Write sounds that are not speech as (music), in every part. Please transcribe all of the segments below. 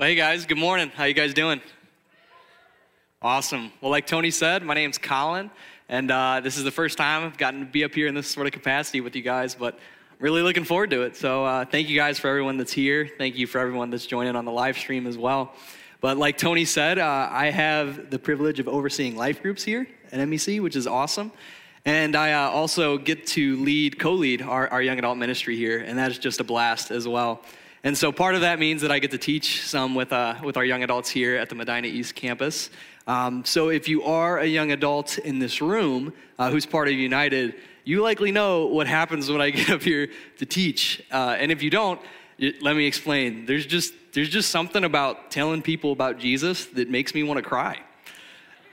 Well, hey guys, good morning. How you guys doing? Awesome. Well, like Tony said, my name's Colin, and uh, this is the first time I've gotten to be up here in this sort of capacity with you guys, but I'm really looking forward to it. So, uh, thank you guys for everyone that's here. Thank you for everyone that's joining on the live stream as well. But like Tony said, uh, I have the privilege of overseeing life groups here at MEC, which is awesome. And I uh, also get to lead, co lead our, our young adult ministry here, and that is just a blast as well. And so part of that means that I get to teach some with, uh, with our young adults here at the Medina East campus. Um, so if you are a young adult in this room uh, who's part of United, you likely know what happens when I (laughs) get up here to teach. Uh, and if you don't, let me explain. There's just, there's just something about telling people about Jesus that makes me want to cry.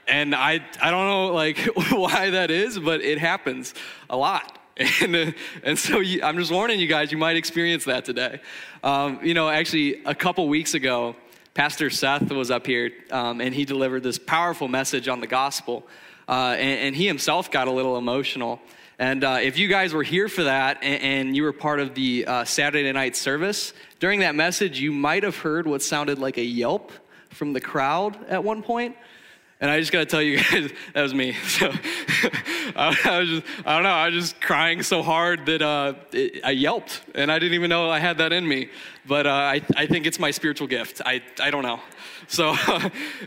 And I, I don't know like (laughs) why that is, but it happens a lot. (laughs) And, uh, and so you, I'm just warning you guys, you might experience that today. Um, you know, actually, a couple weeks ago, Pastor Seth was up here um, and he delivered this powerful message on the gospel. Uh, and, and, he himself got a little emotional. And uh, if you guys were here for that and, and you were part of the uh, Saturday night service, during that message, you might have heard what sounded like a yelp from the crowd at one point. And I just got to tell you guys, (laughs) that was me. (laughs) So (laughs) I, was just, I don't know, I was just crying so hard that uh, it, I yelped, and I didn't even know I had that in me. But uh, I, I think it's my spiritual gift. I, I don't know. So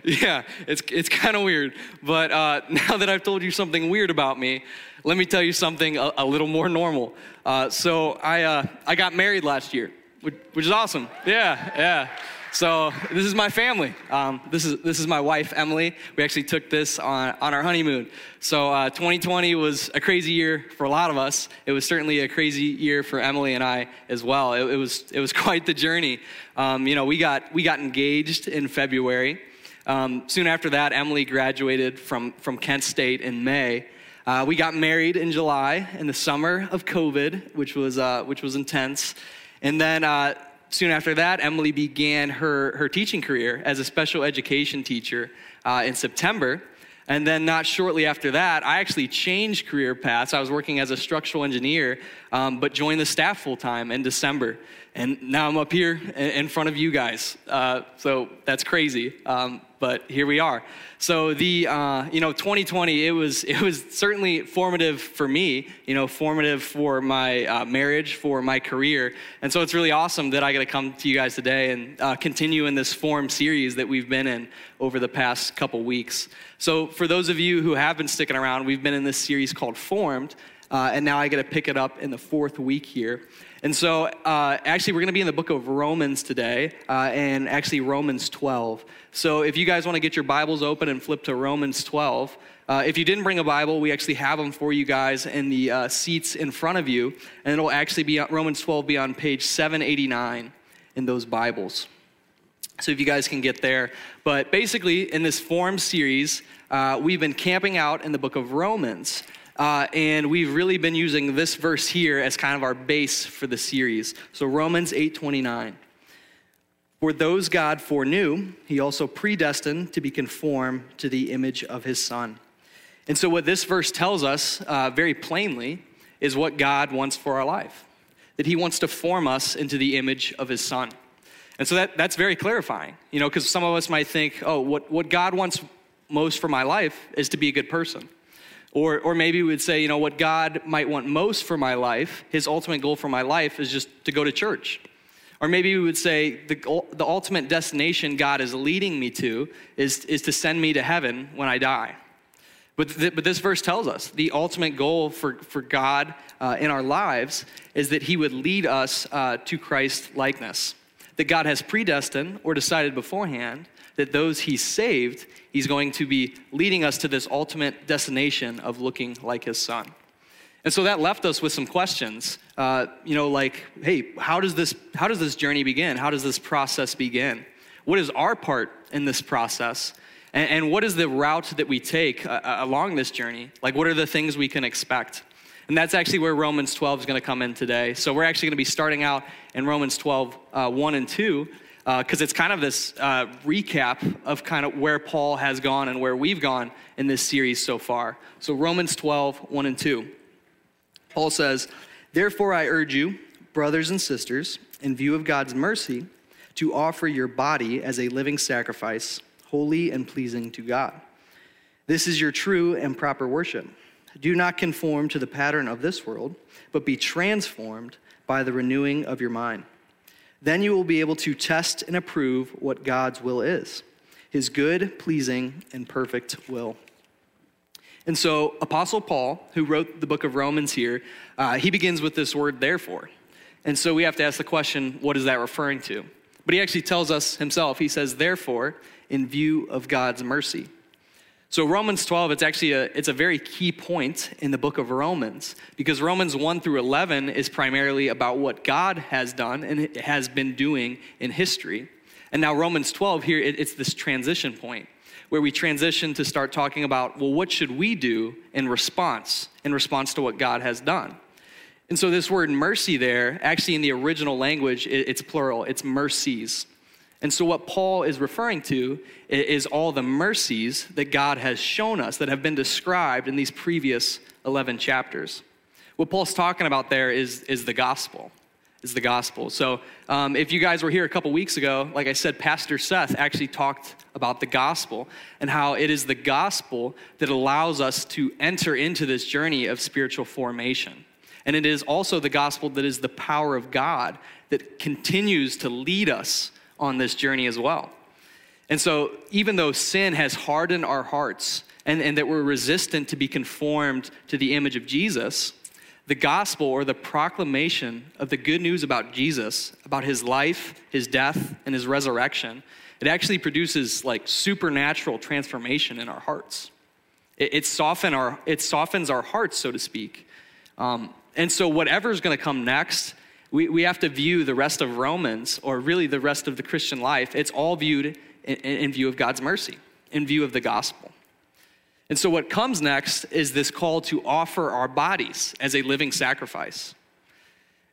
yeah, it's, it's kind of weird. But uh, now that I've told you something weird about me, let me tell you something a, a little more normal. Uh, so I, uh, I got married last year, which, which is awesome. Yeah, yeah. So this is my family. Um, this is this is my wife Emily. We actually took this on on our honeymoon. So uh, 2020 was a crazy year for a lot of us. It was certainly a crazy year for Emily and I as well. It, it was it was (laughs) quite the journey. Um, you know, we got we got engaged in February. Um, soon after that, Emily graduated from from Kent State in May. Uh, we got married in July in the summer of COVID, which was uh, which was intense, and then uh, soon after that, Emily began her, her teaching career as a special education teacher uh, in September. And then, not shortly after that, I actually changed career paths. I was working as a structural engineer, um, but joined the staff full time in December. And now I'm up here in front of you guys. Uh, so that's crazy. Um, but here we are. So the uh, you know 2020 it was it was certainly formative for me. You know, formative for my uh, marriage, for my career, and so it's really awesome that I got to come to you guys today and uh, continue in this form series that we've been in over the past couple weeks. So for those of you who have been sticking around, we've been in this series called Formed, uh, and now I get to pick it up in the fourth week here. And so, uh, actually, we're going to be in the book of Romans today, uh, and actually, Romans 12. So, if you guys want to get your Bibles open and flip to Romans 12, uh, if you didn't bring a Bible, we actually have them for you guys in the uh, seats in front of you, and it'll actually be Romans 12 be on page 789 in those Bibles. So, if you guys can get there. But basically, in this form series, uh, we've been camping out in the book of Romans. Uh, and we've really been using this verse here as kind of our base for the series. So Romans 8:29. For those God foreknew, he also predestined to be conformed to the image of his son. And so, what this verse tells us uh, very plainly is what God wants for our life that he wants to form us into the image of his son. And so, that, that's very clarifying, you know, because some of us might think, oh, what, what God wants most for my life is to be a good person. Or, or maybe we would say, you know, what God might want most for my life, his ultimate goal for my life is just to go to church. Or maybe we would say, the, the ultimate destination God is leading me to is, is to send me to heaven when I die. But, th- but this verse tells us the ultimate goal for, for God uh, in our lives is that he would lead us uh, to Christ likeness. That God has predestined or decided beforehand that those he saved, he's going to be leading us to this ultimate destination of looking like his son. And so that left us with some questions, uh, you know, like, hey, how does this how does this journey begin? How does this process begin? What is our part in this process? And, and what is the route that we take uh, uh along this journey? Like, what are the things we can expect? And that's actually where Romans 12 is going to come in today. So we're actually going to be starting out in Romans 12, uh, 1 and 2, because uh, it's kind of this uh, recap of kind of where Paul has gone and where we've gone in this series so far. So, Romans 12, 1 and 2. Paul says, Therefore, I urge you, brothers and sisters, in view of God's mercy, to offer your body as a living sacrifice, holy and pleasing to God. This is your true and proper worship. Do not conform to the pattern of this world, but be transformed by the renewing of your mind. Then you will be able to test and approve what God's will is his good, pleasing, and perfect will. And so, Apostle Paul, who wrote the book of Romans here, uh, he begins with this word, therefore. And so we have to ask the question, what is that referring to? But he actually tells us himself, he says, therefore, in view of God's mercy. So Romans 12, it's actually a, it's a very key point in the book of Romans because Romans 1 through 11 is primarily about what God has done and has been doing in history. And now Romans 12 here, it, it's this transition point where we transition to start talking about, well, what should we do in response, in response to what God has done? And so this word mercy there, actually in the original language, it's plural, it's mercies. And so what Paul is referring to is all the mercies that God has shown us that have been described in these previous 11 chapters. What Paul's talking about there is, is the gospel. Is the gospel. So, um, if you guys were here a couple weeks ago, like I said, Pastor Seth actually talked about the gospel and how it is the gospel that allows us to enter into this journey of spiritual formation. And it is also the gospel that is the power of God that continues to lead us on this journey as well. And so, even though sin has hardened our hearts and, and that we're resistant to be conformed to the image of Jesus, the gospel or the proclamation of the good news about Jesus, about his life, his death, and his resurrection, it actually produces like supernatural transformation in our hearts. It, it, soften our, it softens our hearts, so to speak. Um, and so, whatever's going to come next, we, we have to view the rest of Romans, or really the rest of the Christian life, it's all viewed in, in view of God's mercy, in view of the gospel. And so, what comes next is this call to offer our bodies as a living sacrifice.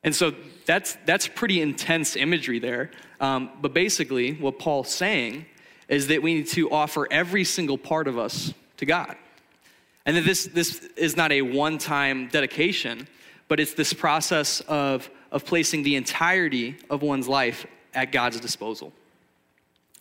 And so, that's, that's pretty intense imagery there. Um, but basically, what Paul's saying is that we need to offer every single part of us to God. And that this, this is not a one time dedication, but it's this process of, of placing the entirety of one's life at God's disposal.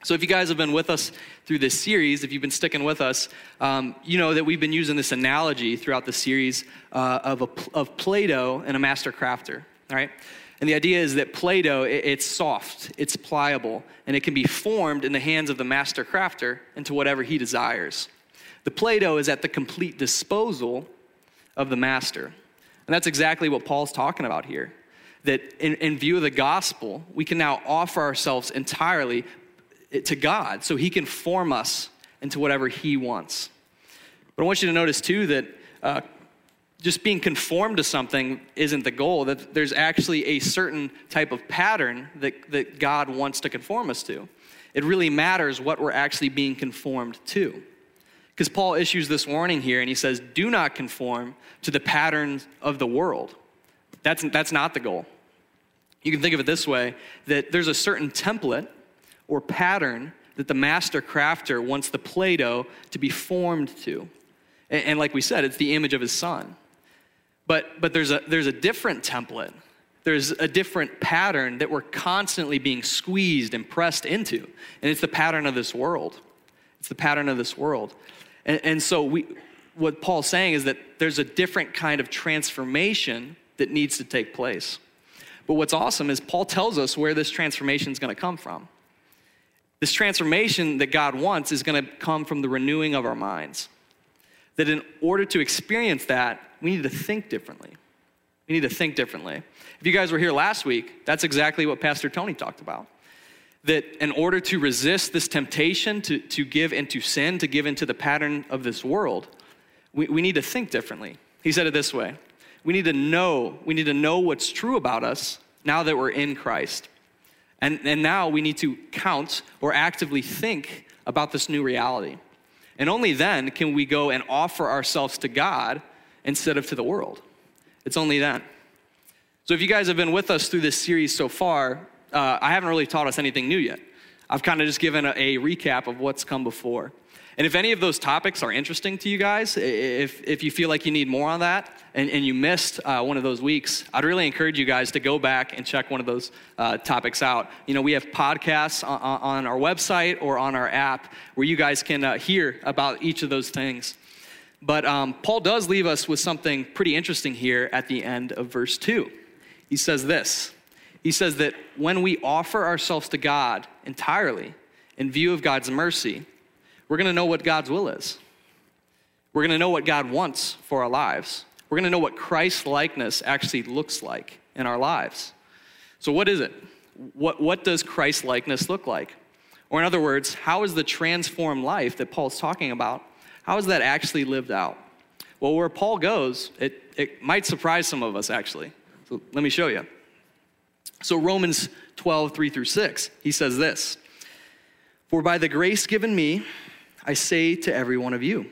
So, if you guys have been with us through this series, if you've been sticking with us, um, you know that we've been using this analogy throughout the series uh, of, a, of Play Doh and a master crafter, all right? And the idea is that Play Doh, it's soft, it's pliable, and it can be formed in the hands of the master crafter into whatever he desires. The Play Doh is at the complete disposal of the master. And that's exactly what Paul's talking about here. That in, in view of the gospel, we can now offer ourselves entirely to God so he can form us into whatever he wants. But I want you to notice too that uh, just being conformed to something isn't the goal, that there's actually a certain type of pattern that, that God wants to conform us to. It really matters what we're actually being conformed to. Because Paul issues this warning here and he says, do not conform to the patterns of the world. That's, that's not the goal. You can think of it this way that there's a certain template or pattern that the master crafter wants the Play Doh to be formed to. And, and like we said, it's the image of his son. But, but there's, a, there's a different template. There's a different pattern that we're constantly being squeezed and pressed into. And it's the pattern of this world. It's the pattern of this world. And, and so we, what Paul's saying is that there's a different kind of transformation that needs to take place. But what's awesome is Paul tells us where this transformation is going to come from. This transformation that God wants is going to come from the renewing of our minds. That in order to experience that, we need to think differently. We need to think differently. If you guys were here last week, that's exactly what Pastor Tony talked about that in order to resist this temptation to, to give into sin, to give into the pattern of this world, we, we need to think differently. He said it this way We need to know, we need to know what's true about us now that we're in Christ. And, and now we need to count or actively think about this new reality. And only then can we go and offer ourselves to God instead of to the world. It's only then. So, if you guys have been with us through this series so far, uh, I haven't really taught us anything new yet. I've kind of just given a, a recap of what's come before. And if any of those topics are interesting to you guys, if, if you feel like you need more on that and, and you missed uh, one of those weeks, I'd really encourage you guys to go back and check one of those uh, topics out. You know, we have podcasts on, on, our website or on our app where you guys can uh, hear about each of those things. But um, Paul does leave us with something pretty interesting here at the end of verse 2. He says this He says that when we offer ourselves to God entirely in view of God's mercy, we're going to know what God's will is. We're going to know what God wants for our lives. We're going to know what Christ likeness actually looks like in our lives. So, what is it? What, what does Christ likeness look like? Or, in other words, how is the transformed life that Paul's talking about? How is that actually lived out? Well, where Paul goes, it, it might surprise some of us actually. So, let me show you. So, Romans 12, 3 through 6, he says this For by the grace given me, I say to every one of you,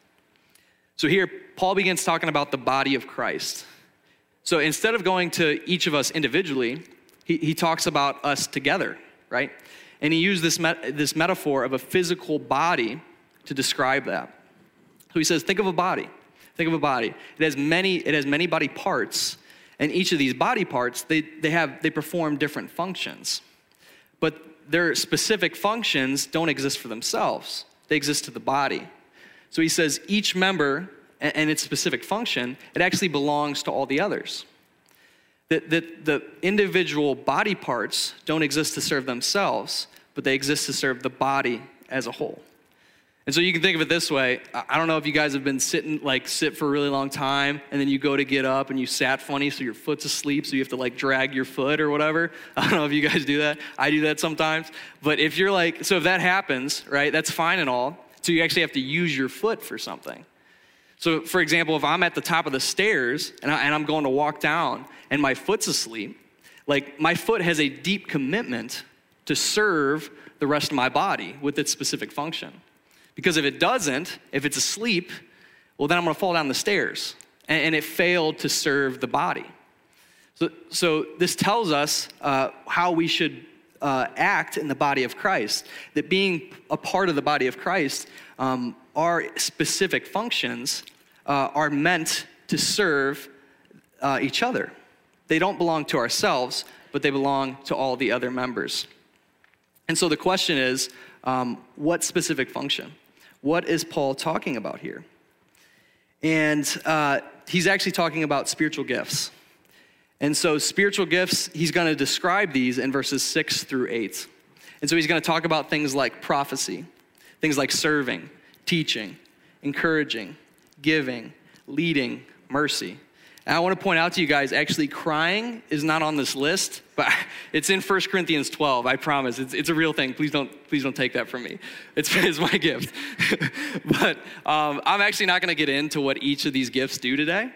So here, Paul begins talking about the body of Christ. So instead of going to each of us individually, he, he talks about us together, right? And he used this, met, this metaphor of a physical body to describe that. So he says, think of a body. Think of a body. It has many, it has many body parts, and each of these body parts, they, they, have, they perform different functions. But their specific functions don't exist for themselves, they exist to the body. So he says each member and its specific function, it actually belongs to all the others. That, that the individual body parts don't exist to serve themselves, but they exist to serve the body as a whole. And so you can think of it this way. I don't know if you guys have been sitting, like, sit for a really long time, and then you go to get up and you sat funny, so your foot's asleep, so you have to, like, drag your foot or whatever. (laughs) I don't know if you guys do that. I do that sometimes. But if you're like, so if that happens, right, that's fine and all. So you actually have to use your foot for something. So, for example, if I'm at the top of the stairs and, I, am going to walk down and my foot's asleep, like, my foot has a deep commitment to serve the rest of my body with its specific function. Because if it doesn't, if it's asleep, well, then I'm going to fall down the stairs. And, and, it failed to serve the body. So, so this tells us uh, how we should uh, act in the body of Christ. That being a part of the body of Christ, um, our specific functions uh, are meant to serve uh, each other. They don't belong to ourselves, but they belong to all the other members. And so the question is um, what specific function? What is Paul talking about here? And uh, he's actually talking about spiritual gifts. And so, spiritual gifts, he's going to describe these in verses six through eight. And so, he's going to talk about things like prophecy, things like serving, teaching, encouraging, giving, leading, mercy. And I want to point out to you guys actually, crying is not on this list, but (laughs) it's in 1 Corinthians 12. I promise. It's, it's a real thing. Please don't, please don't take that from me. It's, (laughs) it's my gift. (laughs) but um, I'm actually not going to get into what each of these gifts do today.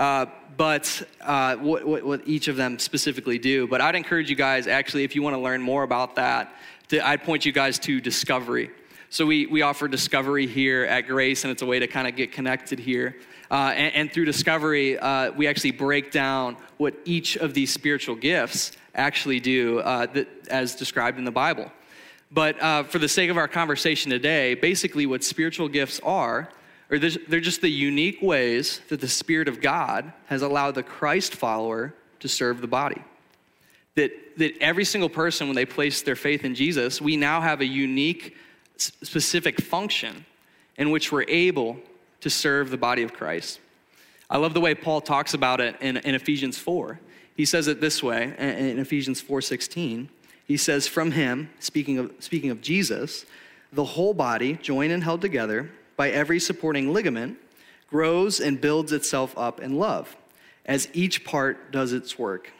Uh, but uh, what, what, what, each of them specifically do. But I'd encourage you guys, actually, if you want to learn more about that, to, I'd point you guys to Discovery. So we, we offer Discovery here at Grace, and it's a way to kind of get connected here. Uh, and, and, through Discovery, uh, we actually break down what each of these spiritual gifts actually do, uh, that, as described in the Bible. But for the sake of our conversation today, basically what spiritual gifts are, or they're just the unique ways that the Spirit of God has allowed the Christ follower to serve the body. That, that every single person, when they place their faith in Jesus, we now have a unique, specific function in which we're able to serve the body of Christ. I love the way Paul talks about it in, in Ephesians 4. He says it this way in Ephesians 4:16. He says, "From him, speaking of, speaking of Jesus, the whole body, joined and held together by every supporting ligament, grows and builds itself up in love, as each part does its work."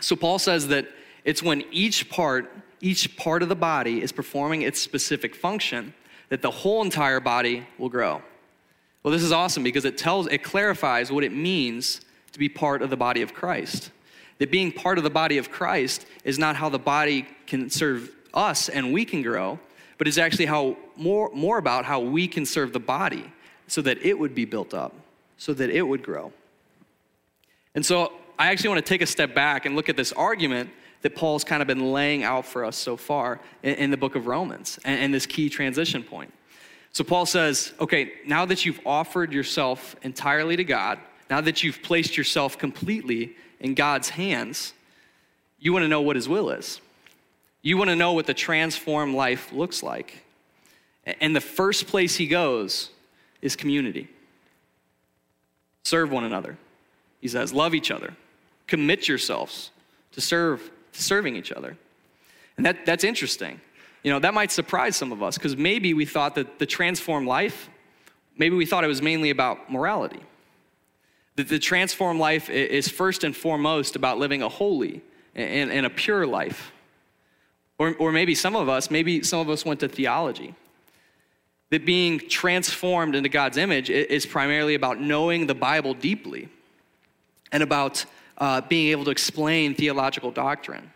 So Paul says that it's when each part, each part of the body is performing its specific function that the whole entire body will grow. Well, this is awesome because it tells, it clarifies what it means to be part of the body of Christ. That being part of the body of Christ is not how the body can serve us and we can grow, but is actually how more, more about how we can serve the body so that it would be built up, so that it would grow. And so I actually want to take a step back and look at this argument that Paul's kind of been laying out for us so far in, in the book of Romans and, and this key transition point. So Paul says, okay, now that you've offered yourself entirely to God, now that you've placed yourself completely in God's hands, you want to know what his will is. You want to know what the transformed life looks like. And the first place he goes is community. Serve one another. He says, love each other. Commit yourselves to serve to serving each other. And that, that's interesting. You know, that might surprise some of us because maybe we thought that the transformed life, maybe we thought it was mainly about morality. That the transformed life is first and foremost about living a holy and, and a pure life. Or, or maybe some of us, maybe some of us went to theology. That being transformed into God's image is primarily about knowing the Bible deeply and about uh, being able to explain theological doctrine.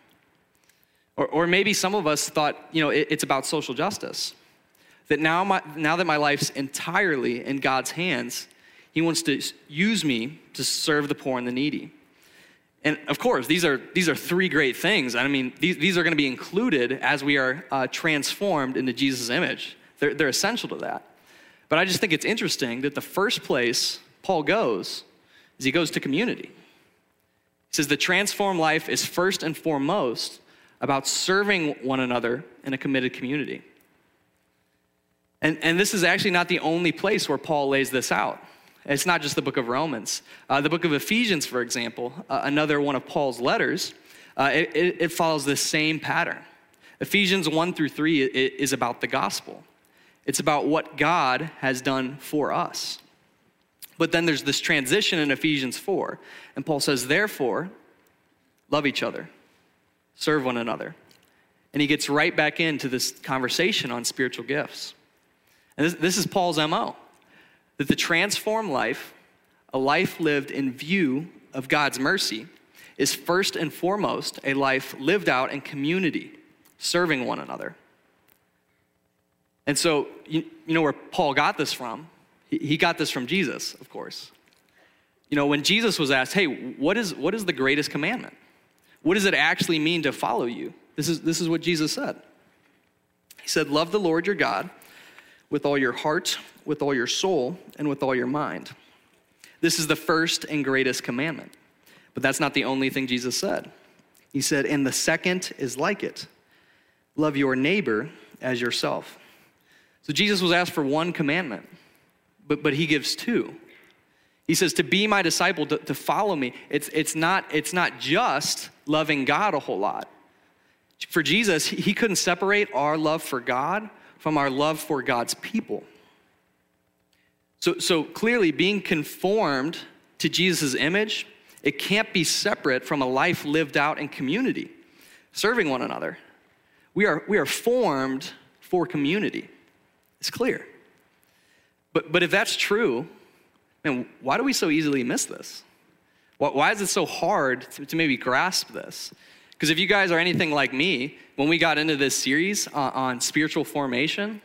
Or, or maybe some of us thought, you know, it, it's about social justice. That now, my, now that my life's entirely in God's hands, He wants to use me to serve the poor and the needy. And of course, these are, these are three great things. I mean, these, these are going to be included as we are uh, transformed into Jesus' image. They're, they're essential to that. But I just think it's interesting that the first place Paul goes is he goes to community. He says the transformed life is first and foremost about serving one another in a committed community. And, and this is actually not the only place where Paul lays this out. It's not just the book of Romans. Uh, the book of Ephesians, for example, uh, another one of Paul's letters, uh, it, it, follows the same pattern. Ephesians 1 through 3 is about the gospel, it's about what God has done for us. But then there's this transition in Ephesians 4. And Paul says, Therefore, love each other, serve one another. And he gets right back into this conversation on spiritual gifts. And this, this is Paul's MO that the transformed life, a life lived in view of God's mercy, is first and foremost a life lived out in community, serving one another. And so, you, you know where Paul got this from? He got this from Jesus, of course. You know, when Jesus was asked, hey, what is, what is the greatest commandment? What does it actually mean to follow you? This is, this is what Jesus said. He said, Love the Lord your God with all your heart, with all your soul, and with all your mind. This is the first and greatest commandment. But that's not the only thing Jesus said. He said, And the second is like it love your neighbor as yourself. So Jesus was asked for one commandment but, but he gives two. He says, to be my disciple, to, to follow me, it's, it's, not, it's not just loving God a whole lot. For Jesus, he, he couldn't separate our love for God from our love for God's people. So, so clearly, being conformed to Jesus' image, it can't be separate from a life lived out in community, serving one another. We are, we are formed for community. It's clear. But, but if that's true, man, why do we so easily miss this? Why is it so hard to, to maybe grasp this? Because if you guys are anything like me, when we got into this series on, on spiritual formation,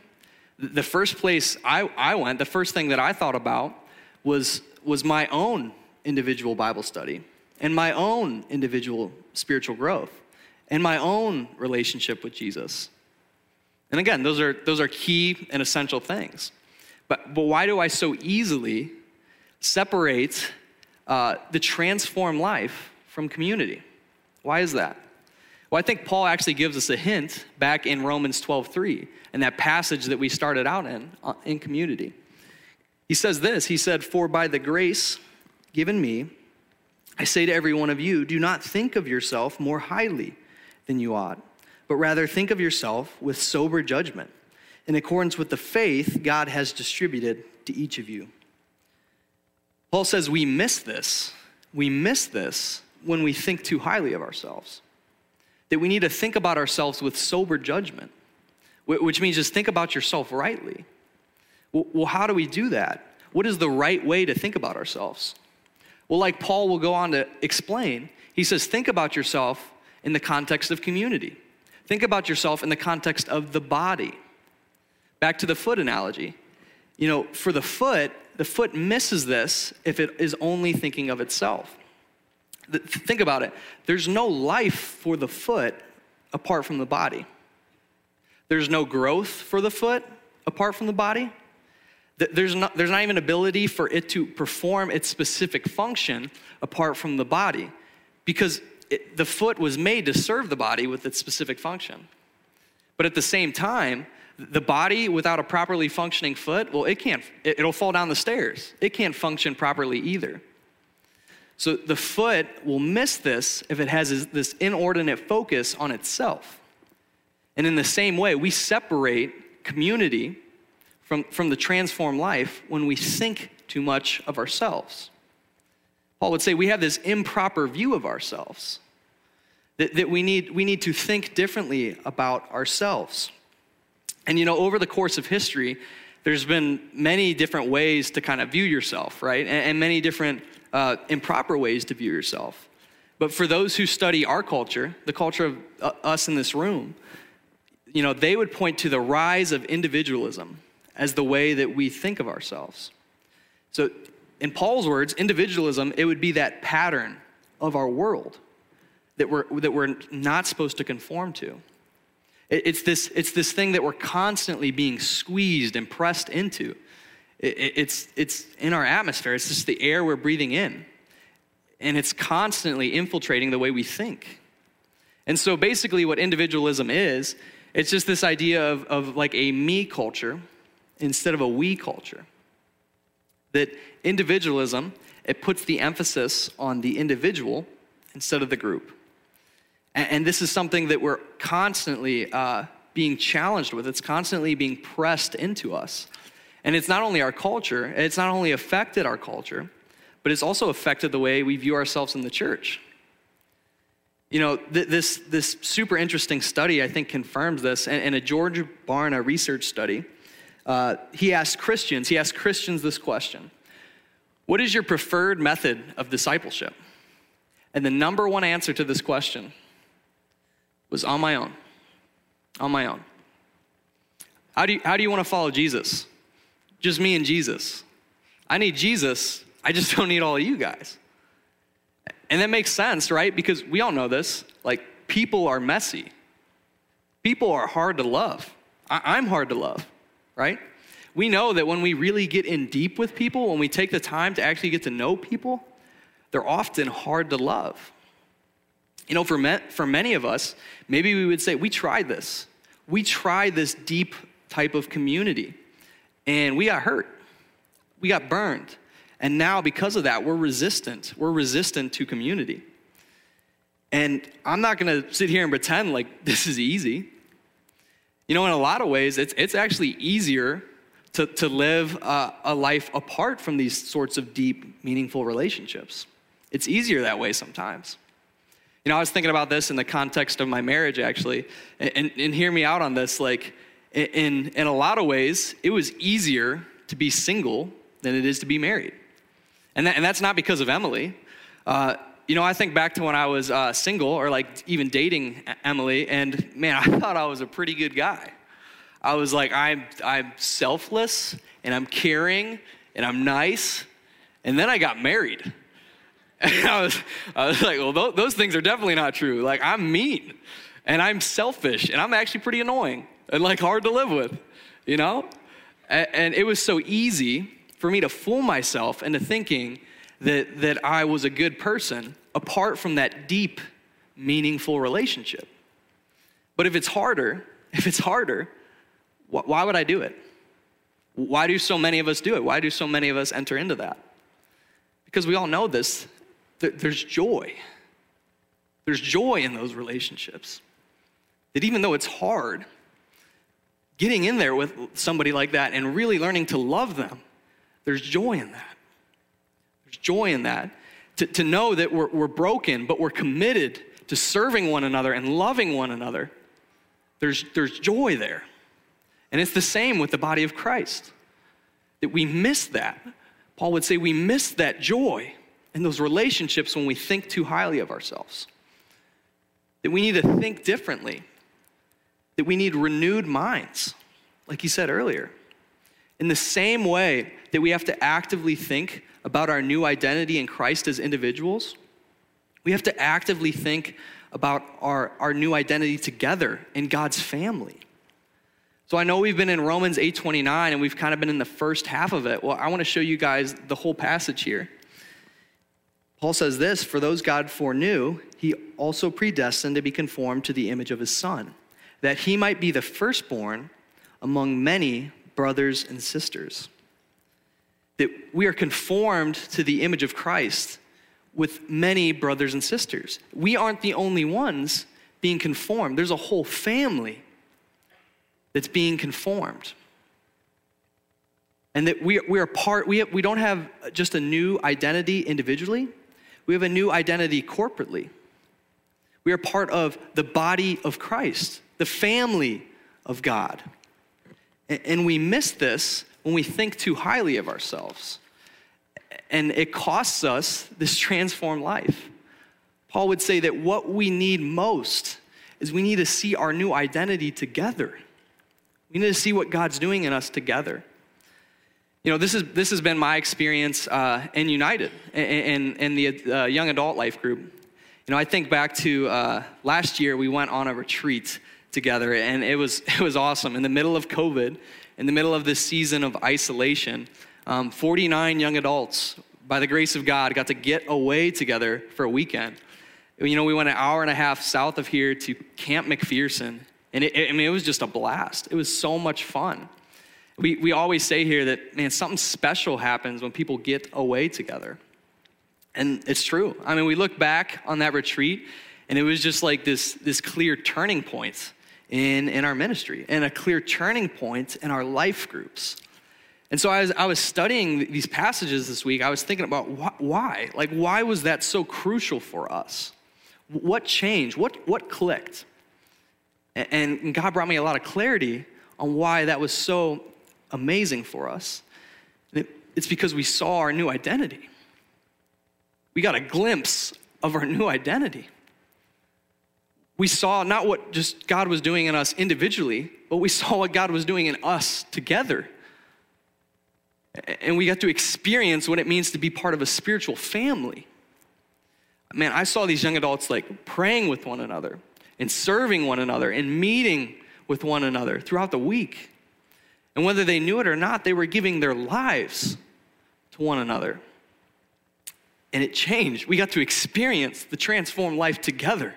the first place I, I went, the first thing that I thought about was, was my own individual Bible study and my own individual spiritual growth and my own relationship with Jesus. And again, those are, those are key and essential things. But, but why do I so easily separate uh, the transformed life from community? Why is that? Well, I think Paul actually gives us a hint back in Romans 12:3, in that passage that we started out in, uh, in community. He says this He said, For by the grace given me, I say to every one of you, do not think of yourself more highly than you ought, but rather think of yourself with sober judgment in accordance with the faith God has distributed to each of you. Paul says we miss this. We miss this when we think too highly of ourselves. That we need to think about ourselves with sober judgment. which means just think about yourself rightly. Well, how do we do that? What is the right way to think about ourselves? Well, like Paul will go on to explain, he says, think about yourself in the context of community. Think about yourself in the context of the body. Back to the foot analogy. You know, for the foot, the foot misses this if it is only thinking of itself. Think about it. There's no life for the foot apart from the body. There's no growth for the foot apart from the body. There's not, there's not even ability for it to perform its specific function apart from the body because it, the foot was made to serve the body with its specific function. But at the same time, the body without a properly functioning foot, well, it can't, it, it'll fall down the stairs. It can't function properly either. So the foot will miss this if it has this inordinate focus on itself. And in the same way, we separate community from, from the transformed life when we think too much of ourselves. Paul would say we have this improper view of ourselves, that, that we, need, we need to think differently about ourselves. And you know, over the course of history, there's been many different ways to kind of view yourself, right? And, and many different uh, improper ways to view yourself. But for those who study our culture, the culture of uh, us in this room, you know, they would point to the rise of individualism as the way that we think of ourselves. So, in Paul's words, individualism, it would be that pattern of our world that we're, that we're not supposed to conform to. It's this, it's this thing that we're constantly being squeezed and pressed into. It's, it's in our atmosphere, it's just the air we're breathing in. And it's constantly infiltrating the way we think. And so basically, what individualism is, it's just this idea of, of like a me culture instead of a we culture. That individualism, it puts the emphasis on the individual instead of the group. And, and this is something that we're constantly uh, being challenged with, it's constantly being pressed into us. And it's not only our culture, it's not only affected our culture, but it's also affected the way we view ourselves in the church. You know, th- this, this super interesting study, I think, confirms this. And, and a George Barna research study, uh, he asked Christians, he asked Christians this question What is your preferred method of discipleship? And the number one answer to this question was on my own. On my own. How do you, how do you want to follow Jesus? Just me and Jesus. I need Jesus. I just (laughs) don't need all of you guys. And that makes sense, right? Because we all know this. Like, people are messy. People are hard to love. I- I'm hard to love, right? We know that when we really get in deep with people, when we take the time to actually get to know people, they're often hard to love. You know, for, me, for many of us, maybe we would say, we tried this. We tried this deep type of community and we got hurt. We got burned. And now, because of that, we're resistant. We're resistant to community. And I'm not to sit here and pretend like (laughs) this is easy. You know, in a lot of ways, it's, it's actually easier to, to live a, a life apart from these sorts of deep, meaningful relationships. It's easier that way sometimes. You know, I was thinking about this in the context of my marriage, actually, and, and, and hear me out on this. Like, in, in a lot of ways, it was easier to be single than it is to be married. And, that, and that's not because of Emily. Uh, you know, I think back to when I was uh, single or like even dating Emily, and man, (laughs) I thought I was a pretty good guy. I was like, I'm, I'm selfless and I'm caring and I'm nice. And then I got married. (laughs) And I was, I was like, well, those things are definitely not true. Like, I'm mean and I'm selfish and I'm actually pretty annoying and like hard to live with, you know? And it was so easy for me to fool myself into thinking that, that I was a good person apart from that deep, meaningful relationship. But if it's harder, (laughs) if it's harder, why would I do it? Why do so many of us do it? Why do so many of us enter into that? Because we all know this there's joy. There's joy in those relationships. That even though it's hard, getting in there with somebody like that and really learning to love them, there's joy in that. There's joy in that. To, to know that we're, we're broken, but we're committed to serving one another and loving one another. There's, there's joy there. And it's the same with the body of Christ. That we miss that. Paul would say we miss that joy in those relationships when we think too highly of ourselves. That we need to think differently. That we need renewed minds, like he said earlier. In the same way that we have to actively think about our new identity in Christ as individuals, we have to actively think about our, our new identity together in God's family. So I know we've been in Romans 8:29 and we've kind of been in the first half of it. Well, I want to show you guys the whole passage here. Paul says this, for those God foreknew, he also predestined to be conformed to the image of his son, that he might be the firstborn among many brothers and sisters. That we are conformed to the image of Christ with many brothers and sisters. We aren't the only ones being conformed, there's a whole family that's being conformed. And that we, we are part, we, we don't have just a new identity individually, we have a new identity corporately. We are part of the body of Christ, the family of God. And we miss this when we think too highly of ourselves and it costs us this transformed life. Paul would say that what we need most is we need to see our new identity together. We need to see what God's doing in us together. You know, this, is, this has been my experience uh, in United, in, in the uh, young adult life group. You know, I think back to uh, last year, we went on a retreat together, and it was, (laughs) it was awesome. In the middle of COVID, in the middle of this season of isolation, um, 49 young adults, by the grace of God, got to get away together for a weekend. You know, we went an hour and a half south of here to Camp McPherson, and it, it, I mean, it was just a blast. It was so much fun. We, we always say here that, man, something special happens when people get away together. And it's true. I mean, we look back on that retreat, and it was just like this, this clear turning point in, in our ministry and a clear turning point in our life groups. And so as I was studying these passages this week, I was thinking about why? Like, why was that so crucial for us? What changed? What, what clicked? And God brought me a lot of clarity on why that was so amazing for us. It's because we saw our new identity. We got a glimpse of our new identity. We saw not what just God was doing in us individually, but we saw what God was doing in us together and we got to experience what it means to be part of a spiritual family. Man, I saw these young adults like praying with one another and serving one another and meeting with one another throughout the week. And whether they knew it or not, they were giving their lives to one another. And it changed. We got to experience the transformed life together.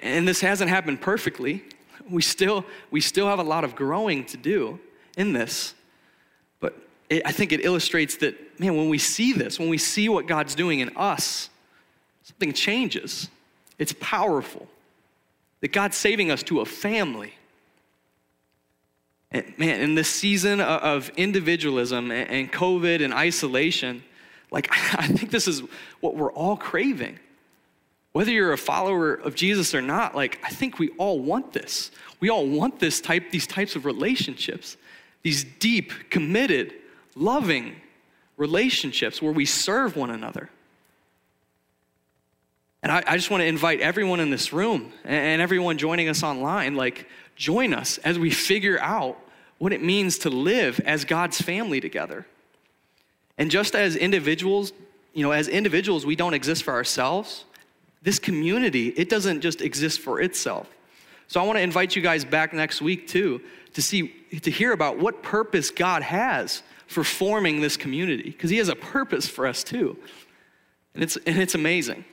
And this hasn't happened perfectly. We still, we still have a lot of growing to do in this. But it, I think it illustrates that, man, when we see this, when we see what God's doing in us, something changes. It's powerful. That God's saving us to a family. And man, in this season of individualism and COVID and isolation, like (laughs) I think this is what we're all craving. Whether you're a follower of Jesus or not, like I think we all want this. We all want this type, these types of relationships these deep, committed, loving relationships where we serve one another. And I, I, just want to invite everyone in this room and everyone joining us online, like, join us as we figure out what it means to live as God's family together. And just as individuals, you know, as individuals, we don't exist for ourselves. This community, it doesn't just exist for itself. So I want to invite you guys back next week too to see to hear about what purpose God has for forming this community because he has a purpose for us too. And it's and it's amazing.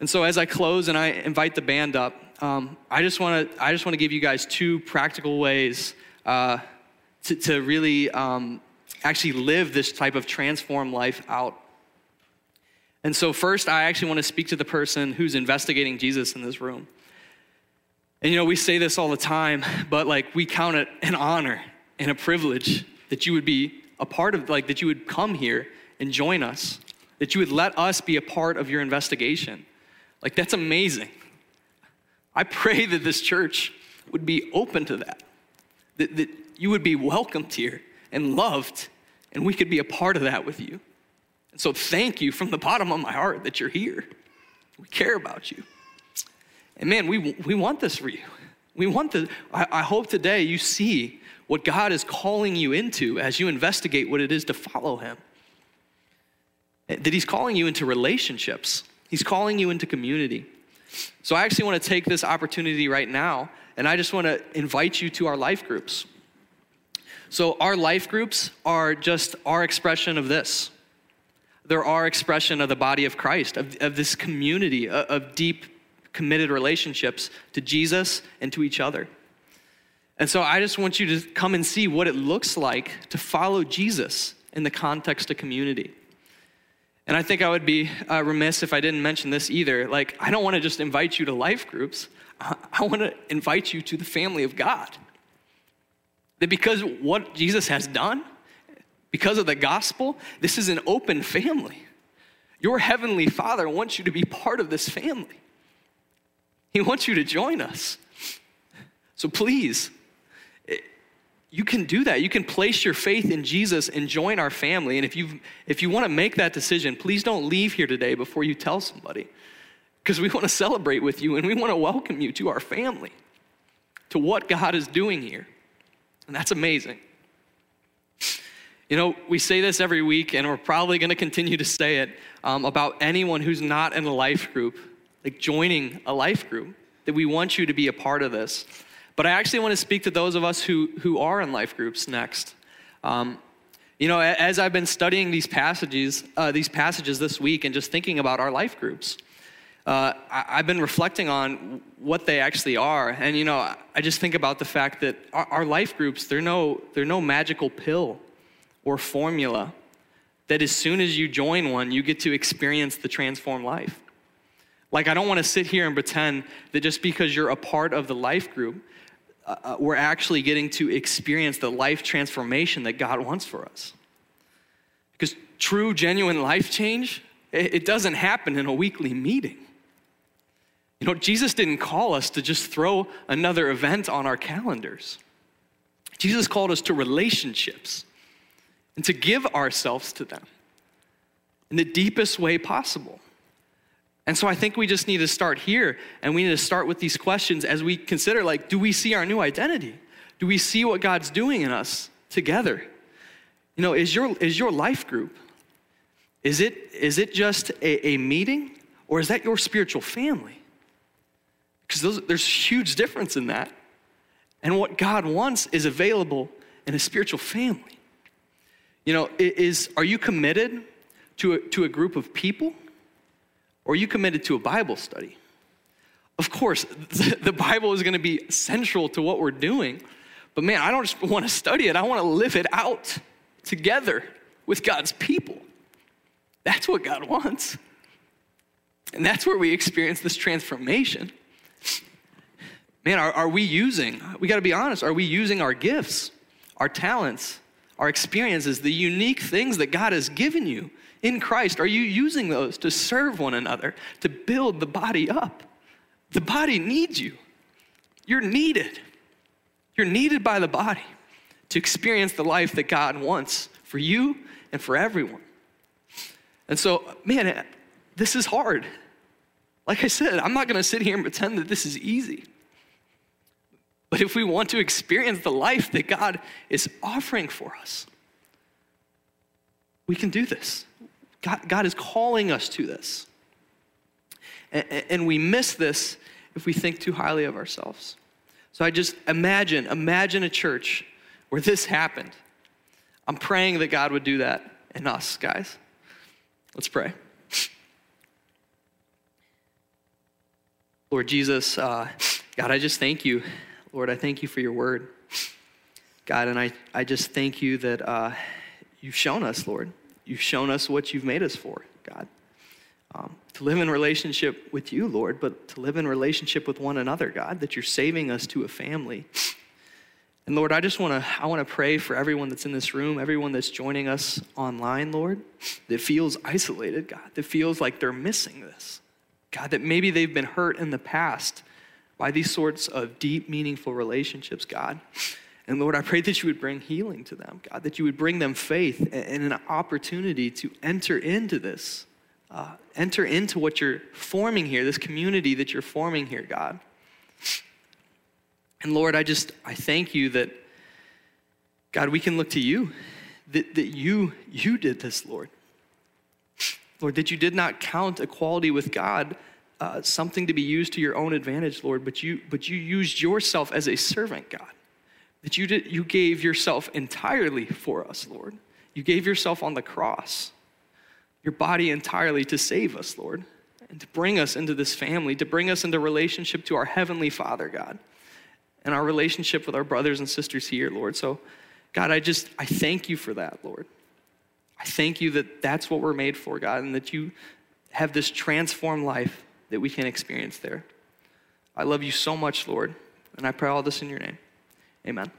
And so as I close and I invite the band up, um, I just want to I just want to give you guys two practical ways uh, to, to really um, actually live this type of transform life out. And so first, I actually want to speak to the person who's investigating Jesus in this room. And you know, we say this all the time, but like we count it an honor and a privilege that you would be a part of, like that you would come here and join us, that you would let us be a part of your investigation. Like that's amazing. I pray that this church would be open to that, that, that you would be welcomed here and loved, and we could be a part of that with you. So, thank you from the bottom of my heart that you're here. We care about you. And man, we, we want this for you. We want the, I, I hope today you see what God is calling you into as you investigate what it is to follow Him. That He's calling you into relationships, He's calling you into community. So I actually want to take this opportunity right now, and I just want to invite you to our life groups. So, our life groups are just our expression of this. They're our expression of the body of Christ, of, of this community of, of deep, committed relationships to Jesus and to each other. And so, I just want you to come and see what it looks like to follow Jesus in the context of community. And I think I would be uh, remiss if I didn't mention this either. Like, I don't want to just invite you to life groups, I want to invite you to the family of God. That because what Jesus has done, because of the gospel, this is an open family. Your heavenly Father wants you to be part of this family. He wants you to join us. So please, you can do that. You can place your faith in Jesus and join our family. And if you if you want to make that decision, please don't leave here today before you tell somebody. Because we want to celebrate with you and we want to welcome you to our family, to what God is doing here. And that's amazing. You know, we say this every week, and we're probably going to continue to say it um, about anyone who's not in a life group, like joining a life group, that we want you to be a part of this. But I actually want to speak to those of us who, who are in life groups next. Um, you know, as I've been studying these passages, uh, these passages this week, and just thinking about our life groups, uh, I, have been reflecting on what they actually are, and you know, I just think about the fact that our, our life groups they're no they're no magical pill or formula that as soon as you join one, you get to experience the transformed life. Like, I don't want to sit here and pretend that just because you're a part of the life group, uh, uh, we're actually getting to experience the life transformation that God wants for us. Because true, genuine life change, it, it doesn't happen in a weekly meeting. You know, Jesus didn't call us to just throw another event on our calendars. Jesus called us to relationships and to give ourselves to them in the deepest way possible. And so I think we just need to start here and we need to start with these questions as we consider like, do we see our new identity? Do we see what God's doing in us together? You know, is your, is your life group, is it, is it just a, a meeting or is that your spiritual family? Because there's huge difference in that. And what God wants is available in a spiritual family. You know, is, are you committed to a, to a group of people? or are you committed to a Bible study. Of course, (laughs) the Bible is going to be central to what we're doing. But man, I don't just want to study it, I want to live it out together with God's people. That's what God wants. And that's where we experience this transformation. Man, are, are we using, we got to be honest, are we using our gifts, our talents, our experiences, the unique things that God has given you in Christ, are you using those to serve one another, to build the body up? The body needs you. You're needed. You're needed by the body to experience the life that God wants for you and for everyone. And so, man, this is hard. Like I said, I'm not going to sit here and pretend that this is easy. But if we want to experience the life that God is offering for us, we can do this. God, God is calling us to this. And, and we miss this if we think too highly of ourselves. So I just imagine, imagine a church where this happened. I'm praying that God would do that in us, guys. Let's pray. Lord Jesus, uh, God, I just thank you. Lord, I thank you for your word. God, and I, I just thank you that uh, you've shown us, Lord, You've shown us what you've made us for, God. Um, to live in relationship with you, Lord, but to live in relationship with one another, God, that you're saving us to a family. And Lord, I just want to I want to pray for everyone that's in this room, everyone that's joining us online, Lord, that feels isolated, God, that feels like they're missing this. God, that maybe they've been hurt in the past by these sorts of deep, meaningful relationships, God. And Lord, I pray that you would bring healing to them, God, that you would bring them faith and an opportunity to enter into this, uh, enter into what you're forming here, this community that you're forming here, God. And Lord, I just, I thank you that, God, we can look to you, that, that you, you did this, Lord. Lord, that you did not count equality with God uh, something to be used to your own advantage, Lord, but you, but you used yourself as a servant, God. That you, did, you gave yourself entirely for us, Lord. You gave yourself on the cross, your body entirely to save us, Lord, and to bring us into this family, to bring us into relationship to our Heavenly Father, God, and our relationship with our brothers and sisters here, Lord. So, God, I just, I thank you for that, Lord. I thank you that that's what we're made for, God, and that you have this transformed life that we can experience there. I love you so much, Lord, and I pray all this in your name. Amen.